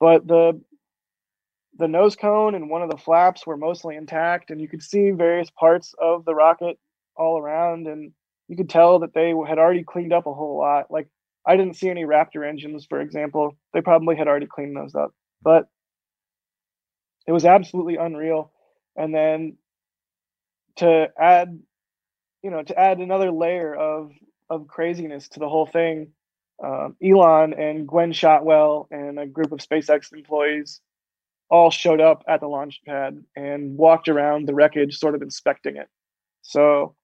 Speaker 3: But the the nose cone and one of the flaps were mostly intact and you could see various parts of the rocket all around and you could tell that they had already cleaned up a whole lot. Like i didn't see any raptor engines for example. They probably had already cleaned those up. But it was absolutely unreal. And then to add you know to add another layer of of craziness to the whole thing. Um, elon and gwynne shotwell and a group of spacex employees all showed up at the launch pad and walked around the wreckage sort of inspecting it. So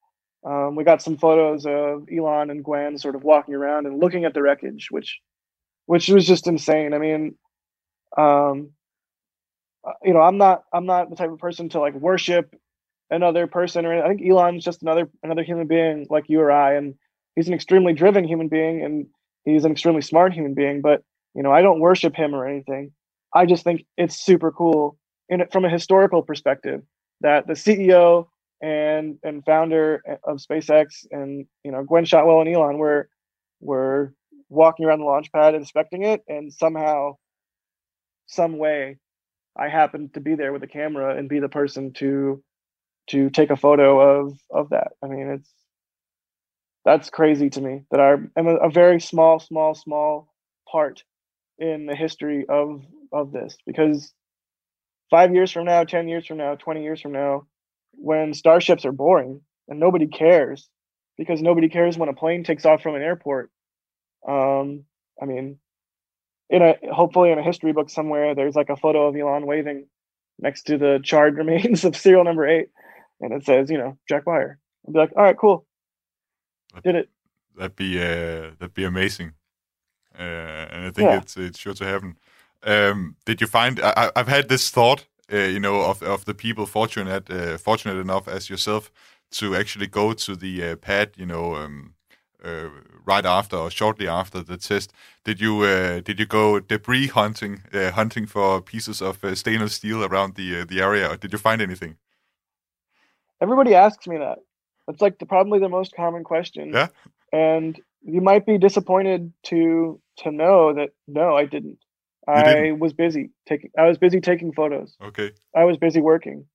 Speaker 3: um, we got some photos of elon and gwynne sort of walking around and looking at the wreckage which which was just insane. I mean um, uh, you know i'm not i'm not the type of person to like worship another person or i think elon's just another another human being like you or i and he's an extremely driven human being and he's an extremely smart human being but you know i don't worship him or anything. I just think it's super cool in from a historical perspective that the ceo and and founder of spacex and you know gwynne shotwell and elon were were walking around the launch pad inspecting it and somehow some way i happened to be there with a camera and be the person to to take a photo of of that. I mean it's that's crazy to me that i'm, I'm a, a very small small small part in the history of of this because five years from now ten years from now 20 years from now when starships are boring and nobody cares because nobody cares when a plane takes off from an airport um i mean in a hopefully in a history book somewhere there's like a photo of elon waving next to the charred remains of serial number eight and it says you know jack Beyer. i'd be like all right cool did it
Speaker 2: That'd be uh, that'd be amazing, uh, and I think
Speaker 3: Yeah.
Speaker 2: it's it's sure to happen. Um, did you find? I, I- I've had this thought, uh, you know, of of the people fortunate uh, fortunate enough as yourself to actually go to the uh, pad, you know, um, uh, right after or shortly after the test. Did you uh, did you go debris hunting, uh, hunting for pieces of uh, stainless steel around the uh, the area, or did you find anything?
Speaker 3: everybody asks me that it's like the, probably the most common question.
Speaker 2: Yeah.
Speaker 3: and you might be disappointed to to know that no i didn't. I
Speaker 2: didn't?
Speaker 3: was busy taking i was busy taking photos.
Speaker 2: Okay,
Speaker 3: i was busy working.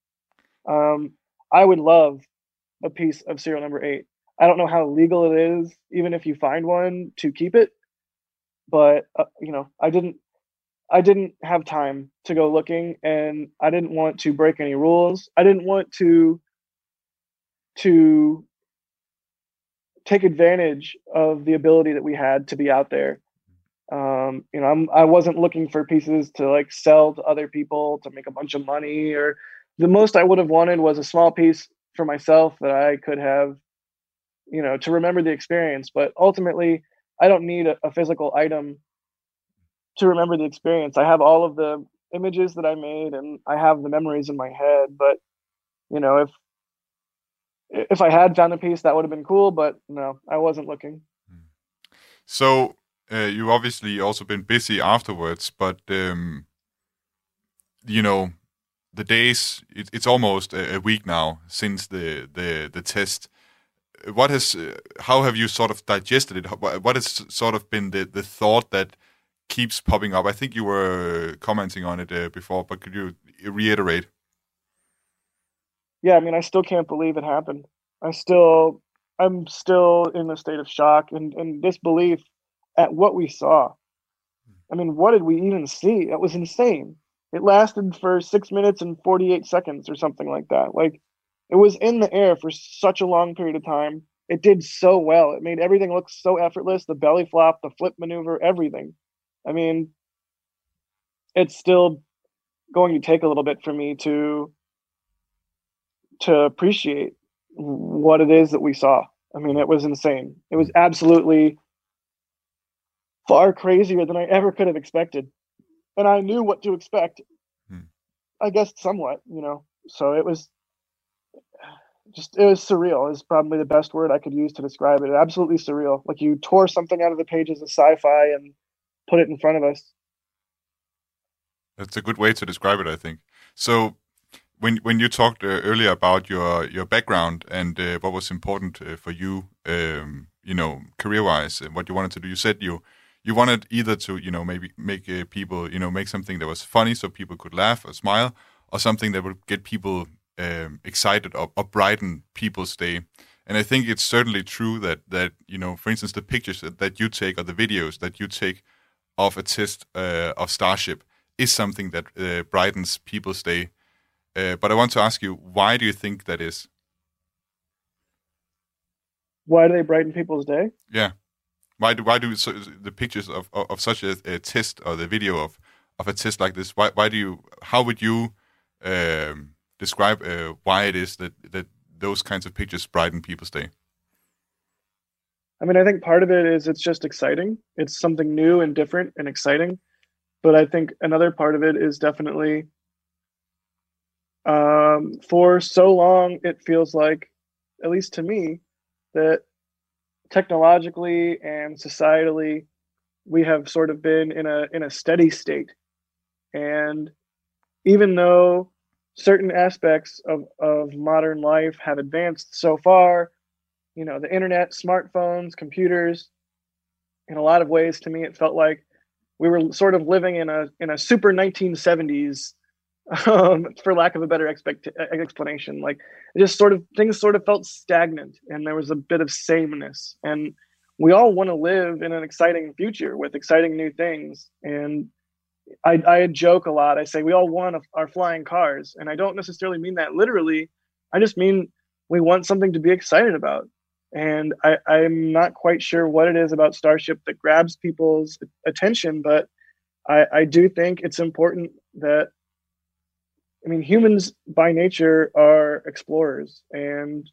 Speaker 3: Um i would love a piece of serial number eight. I don't know how legal it is even if you find one to keep it. But uh, you know i didn't i didn't have time to go looking and i didn't want to break any rules. I didn't want to to take advantage of the ability that we had to be out there um you know I'm, i wasn't looking for pieces to like sell to other people to make a bunch of money or the most i would have wanted was a small piece for myself that i could have you know to remember the experience but ultimately I don't need a, a physical item to remember the experience. I have all of the images that I made and I have the memories in my head. But you know, if if I had found a piece, that would have been cool. But no, I wasn't looking.
Speaker 2: So uh, you've obviously also been busy afterwards, but um, you know, the days it, it's almost a, a, week now since the the the test. What has uh, how have you sort of digested it? What has sort of been the the thought that keeps popping up? I think you were commenting on it uh, before, but could you reiterate?
Speaker 3: Yeah, I mean, I still can't believe it happened. I still, I'm still in a state of shock and, and disbelief at what we saw. I mean, what did we even see? It was insane. It lasted for six minutes and 48 seconds or something like that. Like, it was in the air for such a long period of time. It did so well. It made everything look so effortless the belly flop, the flip maneuver, everything. I mean, it's still going to take a little bit for me to to appreciate what it is that we saw. I mean, it was insane. It was absolutely far crazier than I ever could have expected. And I knew what to expect. Hmm. I guess somewhat, you know. So it was just it was surreal is probably the best word I could use to describe it. Absolutely surreal. Like you tore something out of the pages of sci-fi and put it in front of us.
Speaker 2: That's a good way to describe it, I think. So when when you talked uh, earlier about your your background and uh, what was important uh, for you, um, you know, career wise, and what you wanted to do, you said you you wanted either to you know maybe make uh, people you know make something that was funny so people could laugh or smile, or something that would get people um, excited or, or brighten people's day. And I think it's certainly true that that you know, for instance, the pictures that, that you take or the videos that you take of a test uh, of Starship is something that uh, brightens people's day. Uh, but I want to ask you, why do you think that is?
Speaker 3: Why do they brighten people's day?
Speaker 2: Yeah. Why do why do so, the pictures of, of, of such a, a, test or the video of, of a test like this? Why why do you how would you um, describe uh, why it is that that those kinds of pictures brighten people's day?
Speaker 3: I mean, I think part of it is it's just exciting. It's something new and different and exciting. But I think another part of it is definitely um, for so long, it feels like, at least to me, that technologically and societally, we have sort of been in a in a steady state. And even though certain aspects of, of modern life have advanced so far, you know the internet smartphones computers in a lot of ways to me it felt like we were sort of living in a in a super 1970s um, for lack of a better expect- explanation like it just sort of things sort of felt stagnant and there was a bit of sameness. And we all want to live in an exciting future with exciting new things. And I, I joke a lot i say we all want our flying cars. And i don't necessarily mean that literally i just mean we want something to be excited about. And I, I'm not quite sure what it is about Starship that grabs people's attention, but I, I do think it's important that I mean humans by nature are explorers and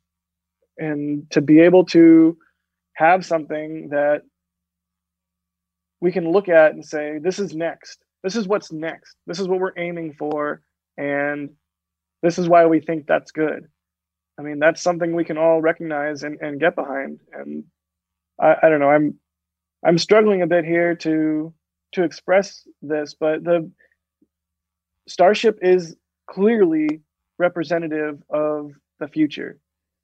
Speaker 3: and to be able to have something that we can look at and say this is next. This is what's next. This is what we're aiming for and this is why we think that's good. I mean, that's something we can all recognize and, and get behind. And I, I don't know, I'm I'm struggling a bit here to to express this, but the Starship is clearly representative of the future.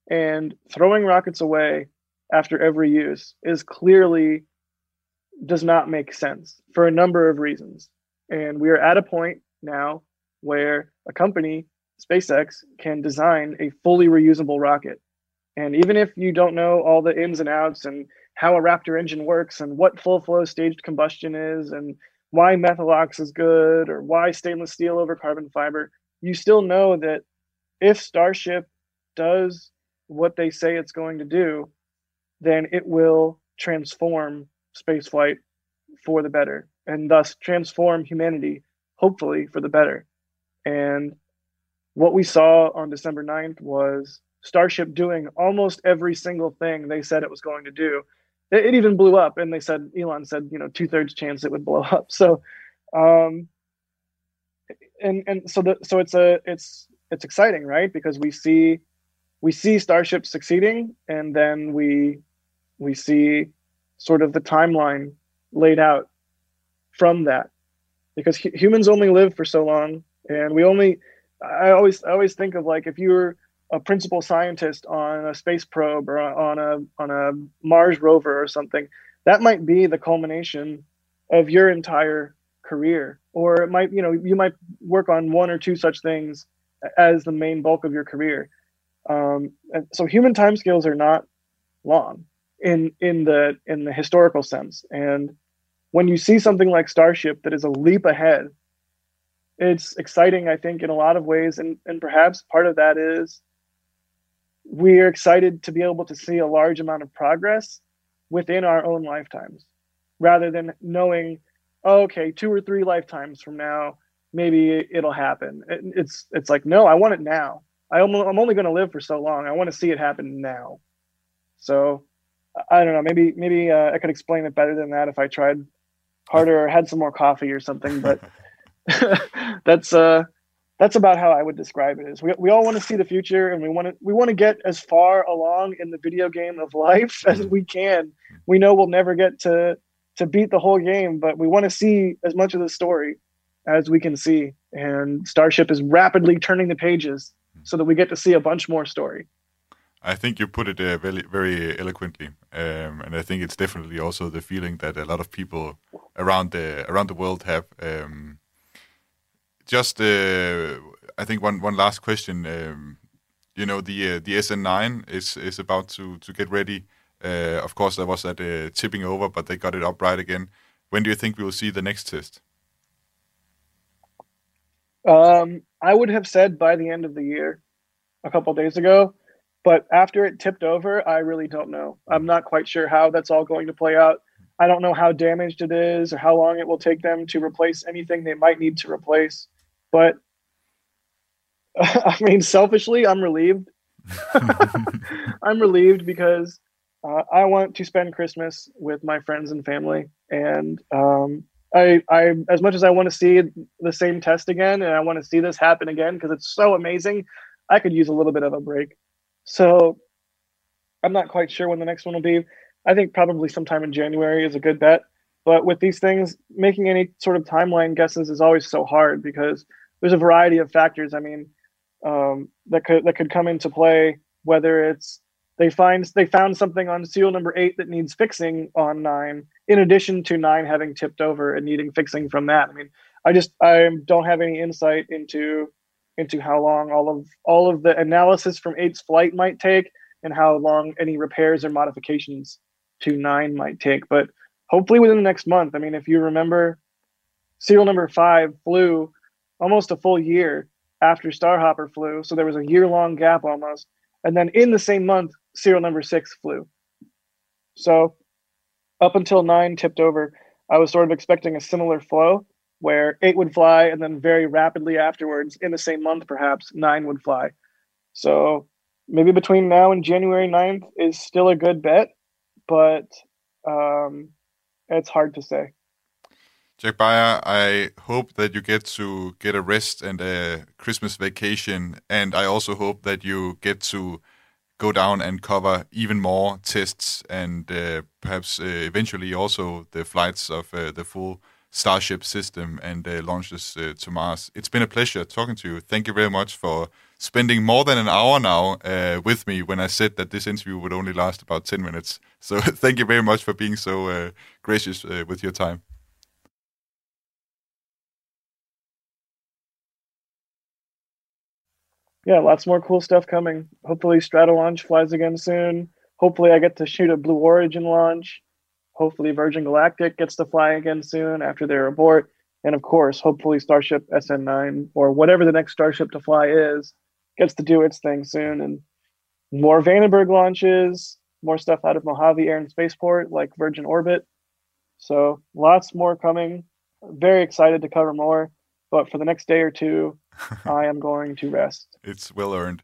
Speaker 3: And throwing rockets away after every use is clearly does not make sense for a number of reasons. And we are at a point now where a company SpaceX can design a fully reusable rocket. And even if you don't know all the ins and outs and how a Raptor engine works and what full flow staged combustion is and why Methalox is good or why stainless steel over carbon fiber, you still know that if Starship does what they say it's going to do, then it will transform spaceflight for the better and thus transform humanity, hopefully, for the better. And what we saw on December 9th was Starship doing almost every single thing they said it was going to do. it, it, even blew up, and they said Elon said you know two thirds chance it would blow up. So, um, and and so the so it's a it's it's exciting, right? Because we see we see Starship succeeding, and then we we see sort of the timeline laid out from that because hu- humans only live for so long and we only i always i always think of like if you're a principal scientist on a space probe or on a on a mars rover or something that might be the culmination of your entire career or it might you know you might work on one or two such things as the main bulk of your career. Um, and so human timescales are not long in in the in the historical sense. And when you see something like starship that is a leap ahead it's exciting i think in a lot of ways. And and perhaps part of that is we're excited to be able to see a large amount of progress within our own lifetimes rather than knowing okay two or three lifetimes from now maybe it'll happen it, it's it's like no i want it now I, i'm only going to live for so long i want to see it happen now so I don't know. Maybe maybe uh, I could explain it better than that if I tried harder or had some more coffee or something. But that's uh that's about how I would describe it. Is we, we all want to see the future and we want to we want to get as far along in the video game of life as we can. We know we'll never get to to beat the whole game, but we want to see as much of the story as we can see. And Starship is rapidly turning the pages so that we get to see a bunch more story.
Speaker 2: I think you put it uh, very, very eloquently, um, and I think it's definitely also the feeling that a lot of people around the around the world have. Um, just, uh, I think one one last question. Um, you know, the uh, the SN9 is is about to to get ready. Uh, of course, there was that uh, tipping over, but they got it up right again. When do you think we will see the next test?
Speaker 3: Um, I would have said by the end of the year, a couple days ago. But after it tipped over, I really don't know. I'm not quite sure how that's all going to play out. I don't know how damaged it is or how long it will take them to replace anything they might need to replace. But I mean, selfishly, I'm relieved. I'm relieved because uh, I want to spend Christmas with my friends and family, and um, I, I, as much as I want to see the same test again, and I want to see this happen again because it's so amazing, I could use a little bit of a break. So I'm not quite sure when the next one will be. I think probably sometime in January is a good bet. But with these things, making any sort of timeline guesses is always so hard because there's a variety of factors. I mean, um, that could that could come into play. Whether it's they find they found something on serial number eight that needs fixing on nine, in addition to nine having tipped over and needing fixing from that. I mean, I just I don't have any insight into into how long all of all of the analysis from eight's flight might take and how long any repairs or modifications to nine might take. But hopefully within the next month. I mean, if you remember, serial number five flew almost a full year after Starhopper flew, so there was a year long gap almost. And then in the same month, serial number six flew. So up until nine tipped over, I was sort of expecting a similar flow where eight would fly and then very rapidly afterwards in the same month perhaps nine would fly so maybe between now and january 9th is still a good bet but um, it's hard to say
Speaker 2: jack beyer i hope that you get to get a rest and a christmas vacation and i also hope that you get to go down and cover even more tests and uh, perhaps uh, eventually also the flights of uh, the full Starship system and uh, launches uh, to Mars. It's been a pleasure talking to you. Thank you very much for spending more than an hour now uh, with me when I said that this interview would only last about 10 minutes. So thank you very much for being so gracious with your time.
Speaker 3: Yeah, lots more cool stuff coming. Hopefully, Stratolaunch flies again soon. Hopefully, I get to shoot a Blue Origin launch. Hopefully, Virgin Galactic gets to fly again soon after their abort. And of course, hopefully, Starship SN9 or whatever the next Starship to fly is gets to do its thing soon. And more Vandenberg launches, more stuff out of Mojave Air and Spaceport like Virgin Orbit. So lots more coming. Very excited to cover more. But for the next day or two, I am going to rest.
Speaker 2: It's well earned.